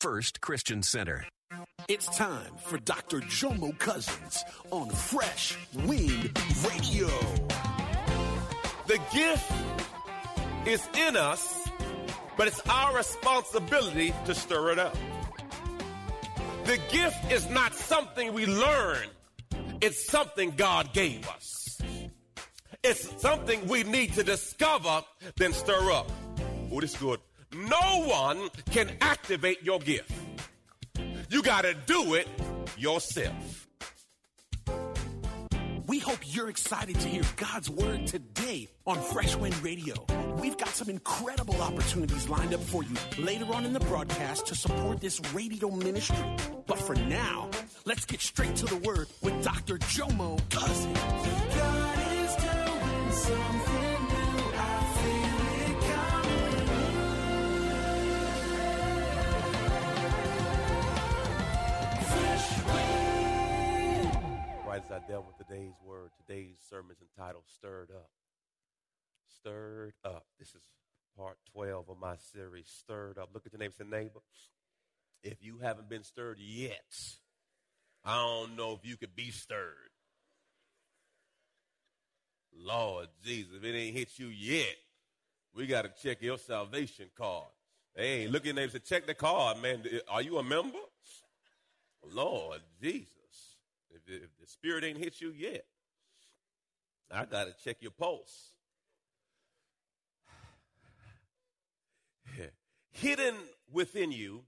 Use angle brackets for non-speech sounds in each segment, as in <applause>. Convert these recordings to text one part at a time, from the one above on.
First Christian Center. It's time for Dr. Jomo Cousins on Fresh Wind Radio. The gift is in us, but it's our responsibility to stir it up. The gift is not something we learn, it's something God gave us. It's something we need to discover, then stir up. Oh, this is good. No one can activate your gift. You got to do it yourself. We hope you're excited to hear God's word today on Fresh Wind Radio. We've got some incredible opportunities lined up for you later on in the broadcast to support this radio ministry. But for now, let's get straight to the word with Dr. Jomo Cousins. As I dealt with today's word, today's sermon is entitled Stirred Up. Stirred Up. This is part 12 of my series, Stirred Up. Look at your neighbor, say, neighbor. If you haven't been stirred yet, I don't know if you could be stirred. Lord Jesus, if it ain't hit you yet, we got to check your salvation card. Hey, look at your neighbor, say, check the card, man. Are you a member? Lord Jesus. If, if the spirit ain't hit you yet, I got to check your pulse. <sighs> Hidden within you,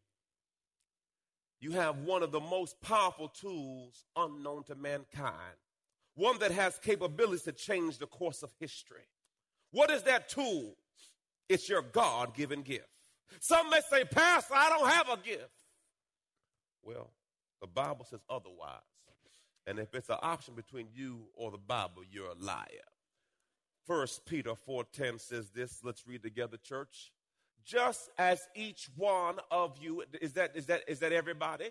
you have one of the most powerful tools unknown to mankind, one that has capabilities to change the course of history. What is that tool? It's your God given gift. Some may say, Pastor, I don't have a gift. Well, the Bible says otherwise. And if it's an option between you or the Bible, you're a liar. First Peter 4:10 says this. Let's read together, church. Just as each one of you is that is that is that everybody?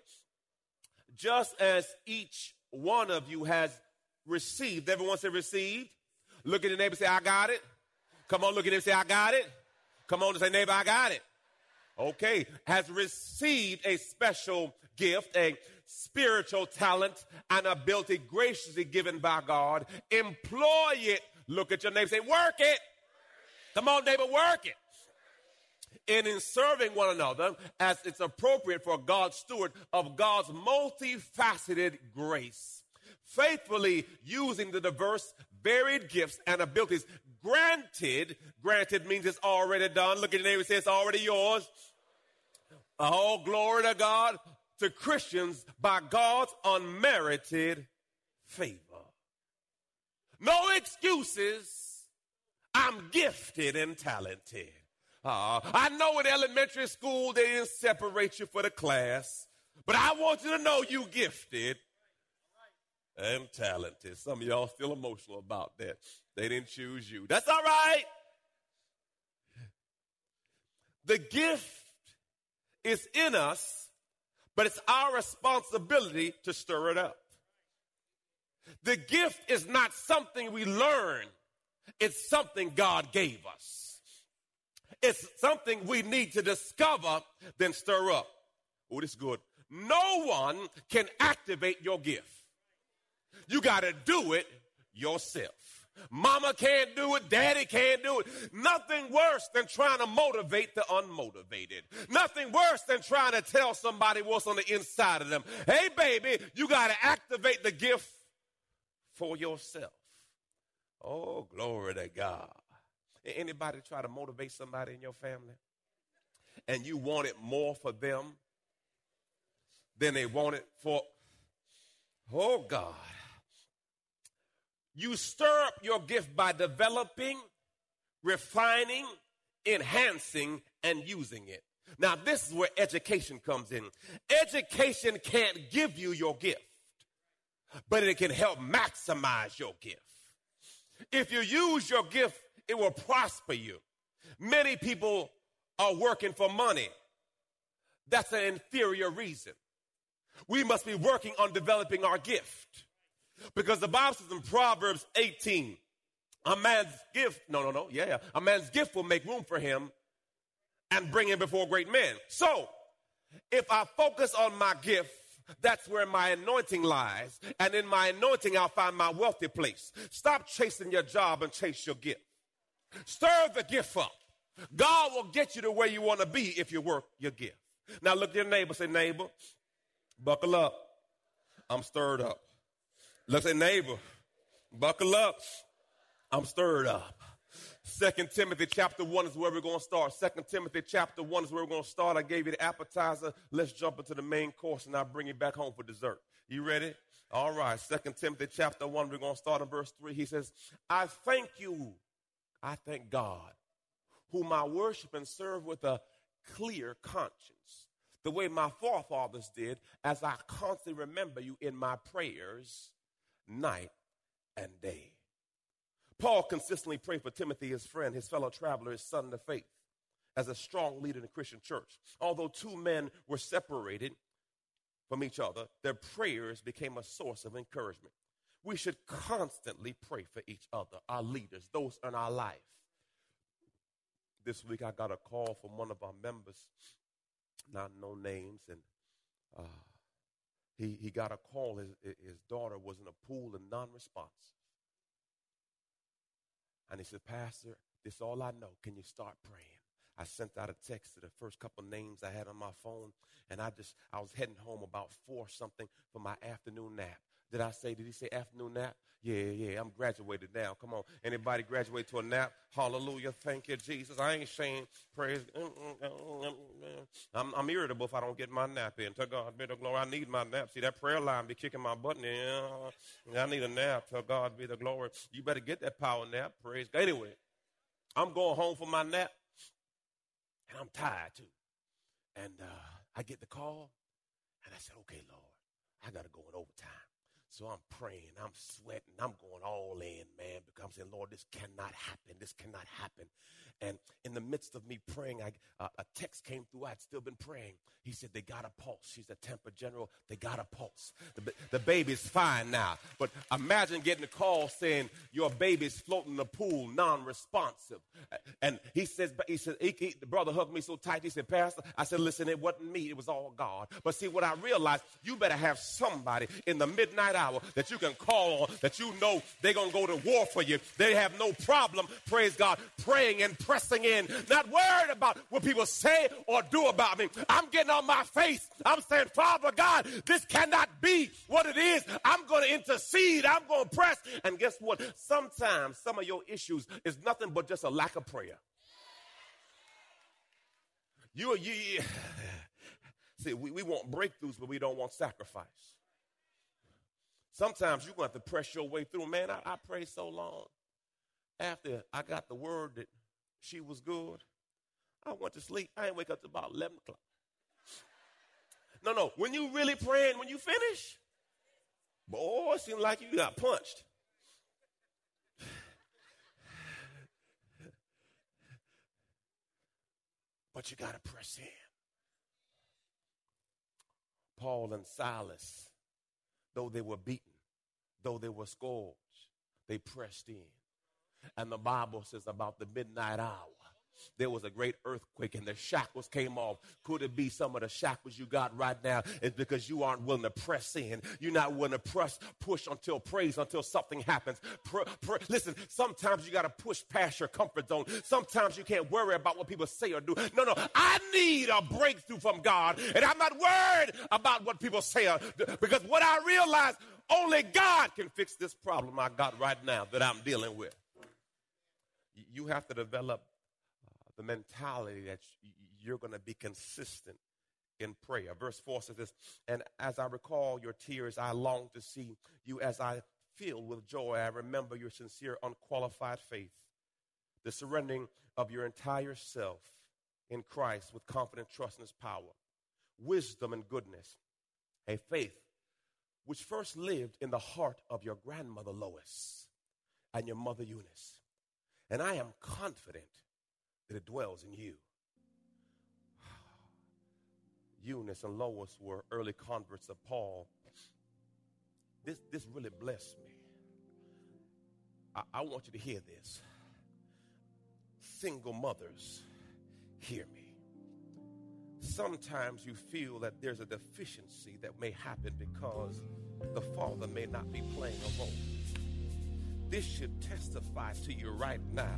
Just as each one of you has received. Everyone say received. Look at the neighbor, say, I got it. Come on, look at him, say, I got it. Come on and say, neighbor, I got it. Okay, has received a special gift, a spiritual talent, and ability graciously given by God. Employ it. Look at your neighbor, say, work it. Come on, neighbor, work it. And in serving one another as it's appropriate for God's steward of God's multifaceted grace. Faithfully using the diverse, varied gifts and abilities granted. Granted means it's already done. Look at your neighbor say it's already yours. Oh, glory to God to Christians by God's unmerited favor. No excuses. I'm gifted and talented. Uh, I know in elementary school they didn't separate you for the class, but I want you to know you gifted and talented. Some of y'all still emotional about that. They didn't choose you. That's all right. The gift is in us, but it's our responsibility to stir it up. The gift is not something we learn, it's something God gave us. It's something we need to discover, then stir up. Oh, this is good. No one can activate your gift. You got to do it yourself. Mama can't do it. Daddy can't do it. Nothing worse than trying to motivate the unmotivated. Nothing worse than trying to tell somebody what's on the inside of them. Hey, baby, you got to activate the gift for yourself. Oh, glory to God. Anybody try to motivate somebody in your family? And you want it more for them than they want it for, oh God. You stir up your gift by developing, refining, enhancing, and using it. Now, this is where education comes in. Education can't give you your gift, but it can help maximize your gift. If you use your gift, it will prosper you. Many people are working for money. That's an inferior reason. We must be working on developing our gift. Because the Bible says in Proverbs 18, a man's gift, no, no, no, yeah, yeah, a man's gift will make room for him and bring him before great men. So, if I focus on my gift, that's where my anointing lies. And in my anointing, I'll find my wealthy place. Stop chasing your job and chase your gift. Stir the gift up. God will get you to where you want to be if you work your gift. Now look at your neighbor, say, neighbor, buckle up. I'm stirred up. Look at neighbor, buckle up. I'm stirred up. Second Timothy chapter 1 is where we're going to start. Second Timothy chapter 1 is where we're going to start. I gave you the appetizer. Let's jump into the main course and I'll bring you back home for dessert. You ready? All right. Second Timothy chapter 1, we're going to start in verse 3. He says, I thank you. I thank God, whom I worship and serve with a clear conscience, the way my forefathers did, as I constantly remember you in my prayers night and day. Paul consistently prayed for Timothy, his friend, his fellow traveler, his son in the faith, as a strong leader in the Christian church. Although two men were separated from each other, their prayers became a source of encouragement. We should constantly pray for each other, our leaders, those in our life. This week I got a call from one of our members, not no names, and uh, he, he got a call. His, his daughter was in a pool and non responsive. And he said, Pastor, this is all I know. Can you start praying? I sent out a text to the first couple names I had on my phone, and I just I was heading home about four something for my afternoon nap. Did I say? Did he say afternoon nap? Yeah, yeah. I'm graduated now. Come on, anybody graduate to a nap? Hallelujah! Thank you, Jesus. I ain't saying praise. I'm, I'm irritable if I don't get my nap in. To God be the glory. I need my nap. See that prayer line be kicking my button in. I need a nap. To God be the glory. You better get that power nap. Praise. Anyway, I'm going home for my nap and I'm tired too. And uh, I get the call, and I said, okay, Lord, I got to go in overtime. So I'm praying, I'm sweating, I'm going all in, man, because I'm saying, Lord, this cannot happen. This cannot happen. And in the midst of me praying, I, uh, a text came through. I'd still been praying. He said, They got a pulse. She's a Tampa general. They got a pulse. The, the baby's fine now. But imagine getting a call saying, Your baby's floating in the pool, non responsive. And he says, he said, he, he, The brother hugged me so tight. He said, Pastor, I said, Listen, it wasn't me. It was all God. But see, what I realized, you better have somebody in the midnight that you can call on, that you know they're going to go to war for you. They have no problem, praise God, praying and pressing in, not worried about what people say or do about me. I'm getting on my face. I'm saying, Father God, this cannot be what it is. I'm going to intercede. I'm going to press. And guess what? Sometimes some of your issues is nothing but just a lack of prayer. You, you, you <sighs> see, we, we want breakthroughs, but we don't want sacrifice. Sometimes you're going to have to press your way through. Man, I, I prayed so long. After I got the word that she was good, I went to sleep. I didn't wake up to about 11 o'clock. No, no. When you really praying, when you finish, boy, it seems like you got punched. But you got to press in. Paul and Silas though they were beaten, though they were scourged, they pressed in. And the Bible says about the midnight hour, there was a great earthquake and the shackles came off. Could it be some of the shackles you got right now is because you aren't willing to press in? You're not willing to press, push until praise, until something happens. Pr- pr- listen, sometimes you got to push past your comfort zone. Sometimes you can't worry about what people say or do. No, no, I need a breakthrough from God, and I'm not worried about what people say because what I realize, only God can fix this problem I got right now that I'm dealing with. You have to develop the mentality that you're going to be consistent in prayer. Verse 4 says this, and as I recall your tears, I long to see you as I feel with joy. I remember your sincere, unqualified faith, the surrendering of your entire self in Christ with confident trust in his power, wisdom and goodness, a faith which first lived in the heart of your grandmother Lois and your mother Eunice. And I am confident that it dwells in you. <sighs> Eunice and Lois were early converts of Paul. This, this really blessed me. I, I want you to hear this. Single mothers, hear me. Sometimes you feel that there's a deficiency that may happen because the father may not be playing a role. This should testify to you right now.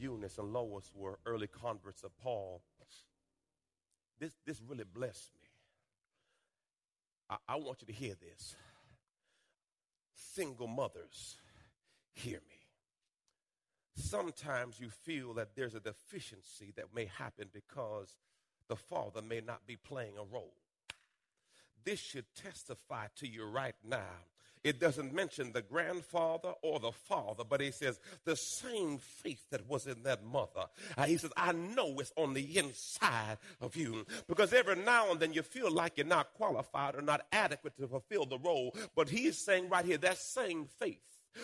Eunice and Lois were early converts of Paul. This, this really blessed me. I, I want you to hear this. Single mothers, hear me. Sometimes you feel that there's a deficiency that may happen because the father may not be playing a role. This should testify to you right now. It doesn't mention the grandfather or the father, but he says the same faith that was in that mother. Uh, he says, I know it's on the inside of you because every now and then you feel like you're not qualified or not adequate to fulfill the role. But he's saying right here, that same faith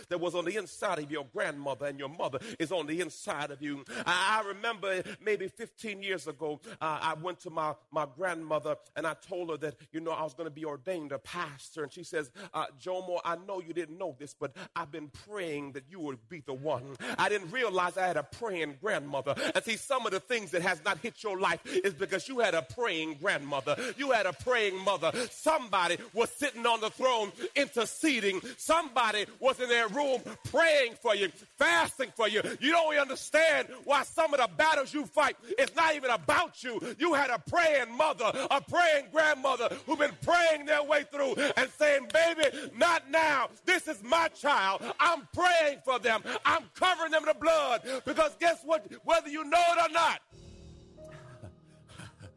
that was on the inside of your grandmother and your mother is on the inside of you. I, I remember maybe 15 years ago, uh, I went to my, my grandmother and I told her that, you know, I was going to be ordained a pastor. And she says, uh, Jomo, I know you didn't know this, but I've been praying that you would be the one. I didn't realize I had a praying grandmother. And see, some of the things that has not hit your life is because you had a praying grandmother. You had a praying mother. Somebody was sitting on the throne interceding. Somebody was in their room praying for you, fasting for you. You don't understand why some of the battles you fight is not even about you. You had a praying mother, a praying grandmother who've been praying their way through and saying, baby, not now. This is my child. I'm praying for them. I'm covering them in the blood because guess what? Whether you know it or not, <laughs>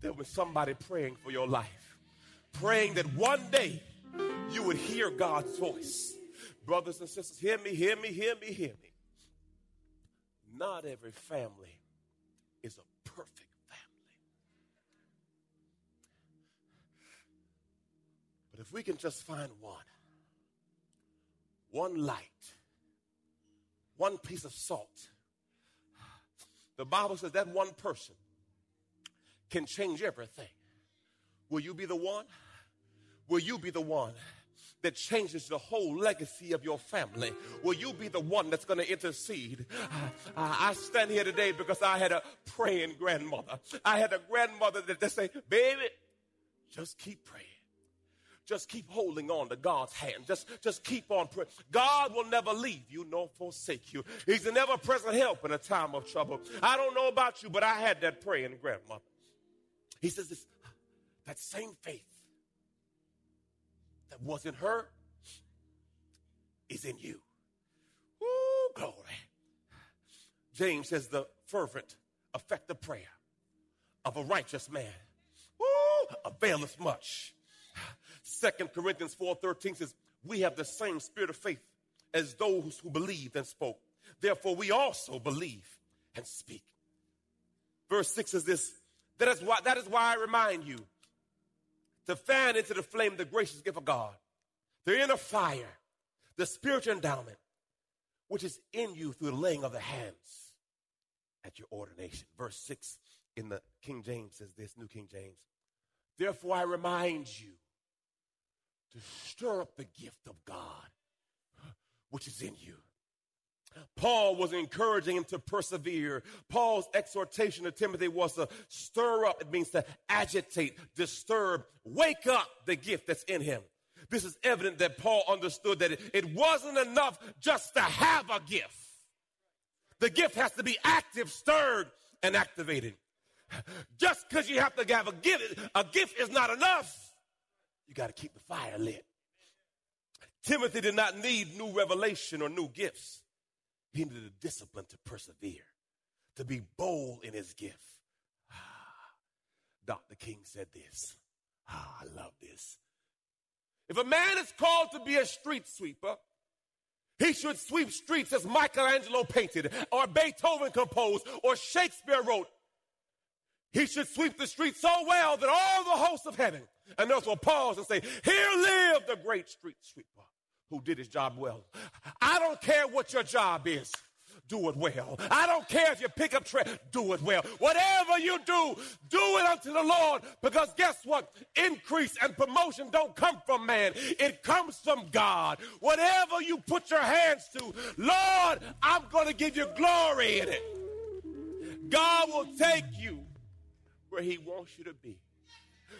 there was somebody praying for your life, praying that one day you would hear God's voice. Brothers and sisters, hear me, hear me, hear me, hear me. Not every family is a perfect family. But if we can just find one, one light, one piece of salt, the Bible says that one person can change everything. Will you be the one? Will you be the one that changes the whole legacy of your family? Will you be the one that's going to intercede? I, I stand here today because I had a praying grandmother. I had a grandmother that just say, baby, just keep praying. just keep holding on to God's hand. Just, just keep on praying. God will never leave you nor forsake you. He's an ever present help in a time of trouble. I don't know about you, but I had that praying grandmother. He says this, that same faith that wasn't her is in you. Ooh, glory. James says the fervent, effective prayer of a righteous man ooh, availeth much. Second Corinthians 4:13 says, We have the same spirit of faith as those who believed and spoke. Therefore, we also believe and speak. Verse 6 is this. That is why, that is why I remind you to fan into the flame the gracious gift of God, the inner fire, the spiritual endowment, which is in you through the laying of the hands at your ordination. Verse 6 in the King James says this, New King James. Therefore, I remind you to stir up the gift of God which is in you. Paul was encouraging him to persevere. Paul's exhortation to Timothy was to stir up. It means to agitate, disturb, wake up the gift that's in him. This is evident that Paul understood that it, it wasn't enough just to have a gift. The gift has to be active, stirred, and activated. Just because you have to have a gift, a gift is not enough. You got to keep the fire lit. Timothy did not need new revelation or new gifts. He needed a discipline to persevere, to be bold in his gift. Ah, Dr. King said this. Ah, I love this. If a man is called to be a street sweeper, he should sweep streets as Michelangelo painted, or Beethoven composed, or Shakespeare wrote. He should sweep the streets so well that all the hosts of heaven and earth will pause and say, Here lived the great street sweeper who did his job well. I don't care what your job is. Do it well. I don't care if you pick up trash. Do it well. Whatever you do, do it unto the Lord. Because guess what? Increase and promotion don't come from man. It comes from God. Whatever you put your hands to, Lord, I'm going to give you glory in it. God will take you where he wants you to be.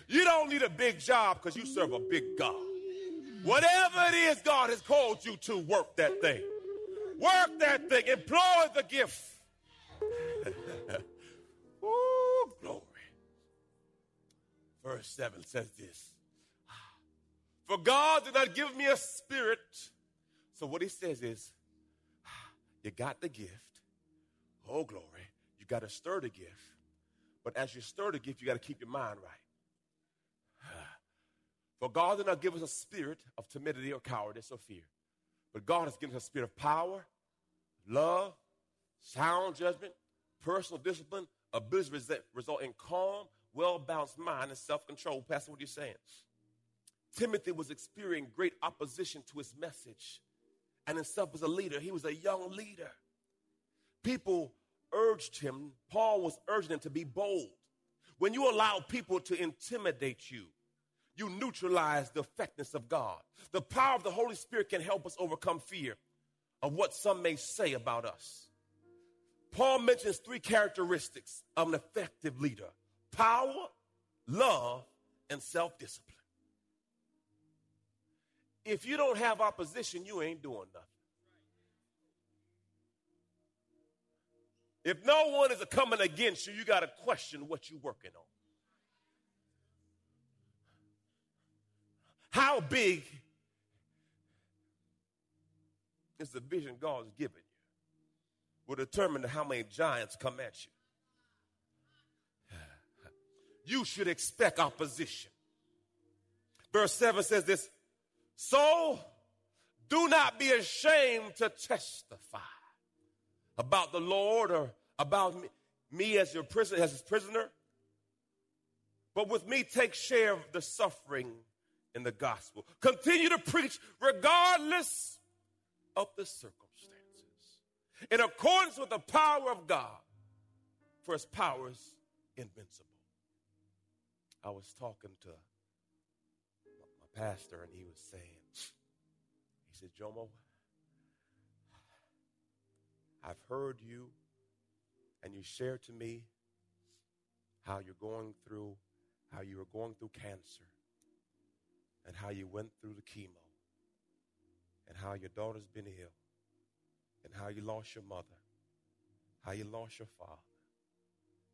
You don't need a big job because you serve a big God. Whatever it is God has called you to, work that thing. Work that thing. Employ the gift. <laughs> Ooh, glory. Verse 7 says this For God did not give me a spirit. So what he says is, <sighs> you got the gift. Oh, glory. You got to stir the gift. But as you stir the gift, you got to keep your mind right. For God did not give us a spirit of timidity or cowardice or fear, but God has given us a spirit of power, love, sound judgment, personal discipline, ability to result in calm, well balanced mind and self control. Pastor, what are you saying? Timothy was experiencing great opposition to his message and himself as a leader. He was a young leader. People urged him, Paul was urging him to be bold. When you allow people to intimidate you, you neutralize the effectiveness of God. The power of the Holy Spirit can help us overcome fear of what some may say about us. Paul mentions three characteristics of an effective leader power, love, and self discipline. If you don't have opposition, you ain't doing nothing. If no one is coming against you, you got to question what you're working on. How big is the vision God's given you? Will determine how many giants come at you. <sighs> You should expect opposition. Verse 7 says this So do not be ashamed to testify about the Lord or about me, me as your prisoner, as his prisoner. But with me, take share of the suffering in the gospel. Continue to preach regardless of the circumstances, in accordance with the power of God, for his power is invincible. I was talking to my pastor, and he was saying, he said, Jomo, I've heard you, and you shared to me how you're going through, how you were going through cancer and how you went through the chemo and how your daughter's been ill and how you lost your mother, how you lost your father,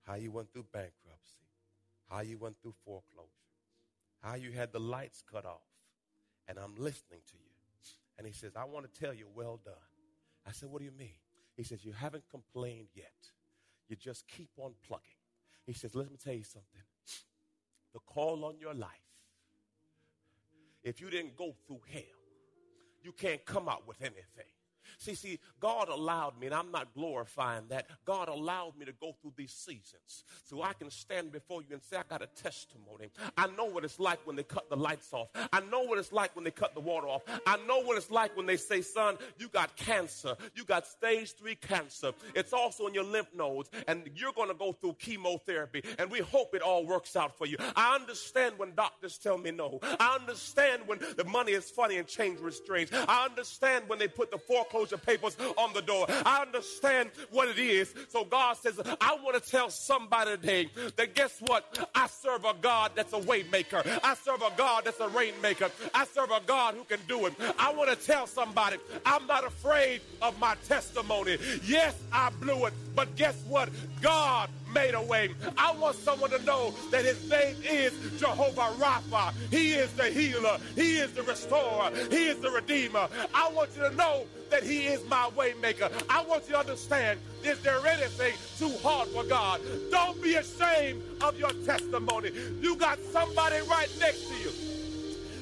how you went through bankruptcy, how you went through foreclosure, how you had the lights cut off. And I'm listening to you. And he says, I want to tell you, well done. I said, What do you mean? He says, You haven't complained yet. You just keep on plugging. He says, Let me tell you something. The call on your life, if you didn't go through hell, you can't come out with anything. See, see, God allowed me, and I'm not glorifying that. God allowed me to go through these seasons so I can stand before you and say, I got a testimony. I know what it's like when they cut the lights off. I know what it's like when they cut the water off. I know what it's like when they say, son, you got cancer. You got stage three cancer. It's also in your lymph nodes, and you're going to go through chemotherapy, and we hope it all works out for you. I understand when doctors tell me no. I understand when the money is funny and change is strange. I understand when they put the foreclosure foreclosure papers on the door. I understand what it is. So God says, I want to tell somebody today that guess what? I serve a God that's a way maker. I serve a God that's a rainmaker. I serve a God who can do it. I want to tell somebody, I'm not afraid of my testimony. Yes, I blew it, but guess what? God made a way. I want someone to know that his name is Jehovah Rapha. He is the healer. He is the restorer. He is the redeemer. I want you to know that he is my waymaker. I want you to understand, is there anything too hard for God? Don't be ashamed of your testimony. You got somebody right next to you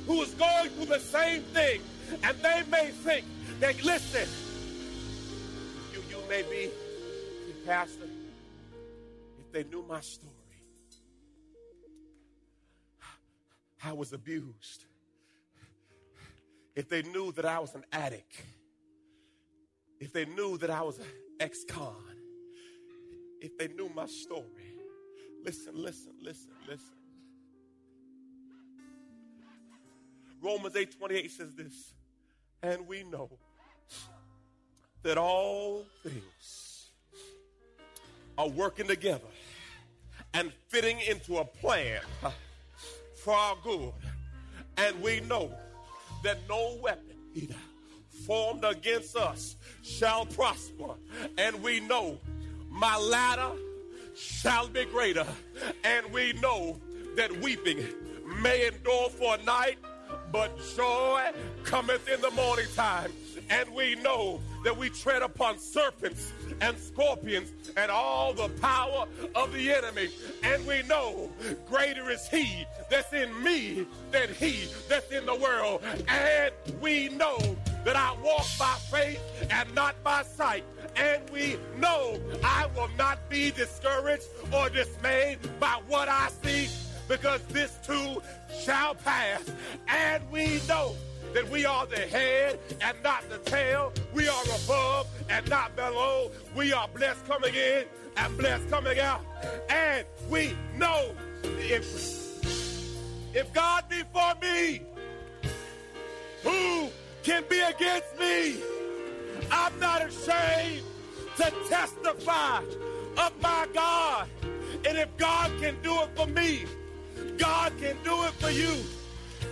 who is going through the same thing, and they may think that, listen, you, you may be, Pastor, they knew my story, I was abused. If they knew that I was an addict, if they knew that I was an ex con, if they knew my story, listen, listen, listen, listen. Romans 8 28 says this, and we know that all things are working together and fitting into a plan for our good. And we know that no weapon formed against us shall prosper. And we know my latter shall be greater. And we know that weeping may endure for a night, but joy cometh in the morning time. And we know that we tread upon serpents and scorpions and all the power of the enemy. And we know greater is he that's in me than he that's in the world. And we know that I walk by faith and not by sight. And we know I will not be discouraged or dismayed by what I see because this too shall pass. And we know that we are the head and not the tail. We are above and not below. We are blessed coming in and blessed coming out. And we know if, if God be for me, who can be against me? I'm not ashamed to testify of my God. And if God can do it for me, God can do it for you.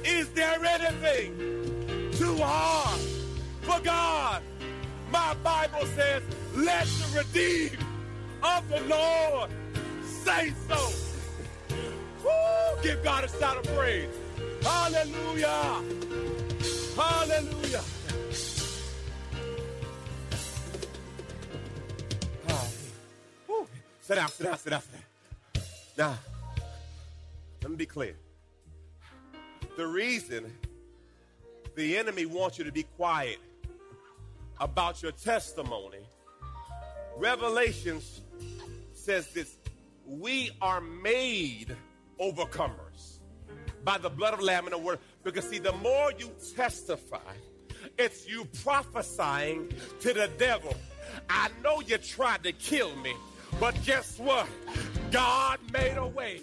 Is there anything too hard for God? My Bible says, let the redeemed of the Lord say so. Woo! Give God a shout of praise. Hallelujah. Hallelujah. Sit down, sit down, sit down, sit down. Now, let me be clear. The reason the enemy wants you to be quiet about your testimony, Revelations says this we are made overcomers by the blood of Lamb and the word. Because, see, the more you testify, it's you prophesying to the devil. I know you tried to kill me, but guess what? God made a way.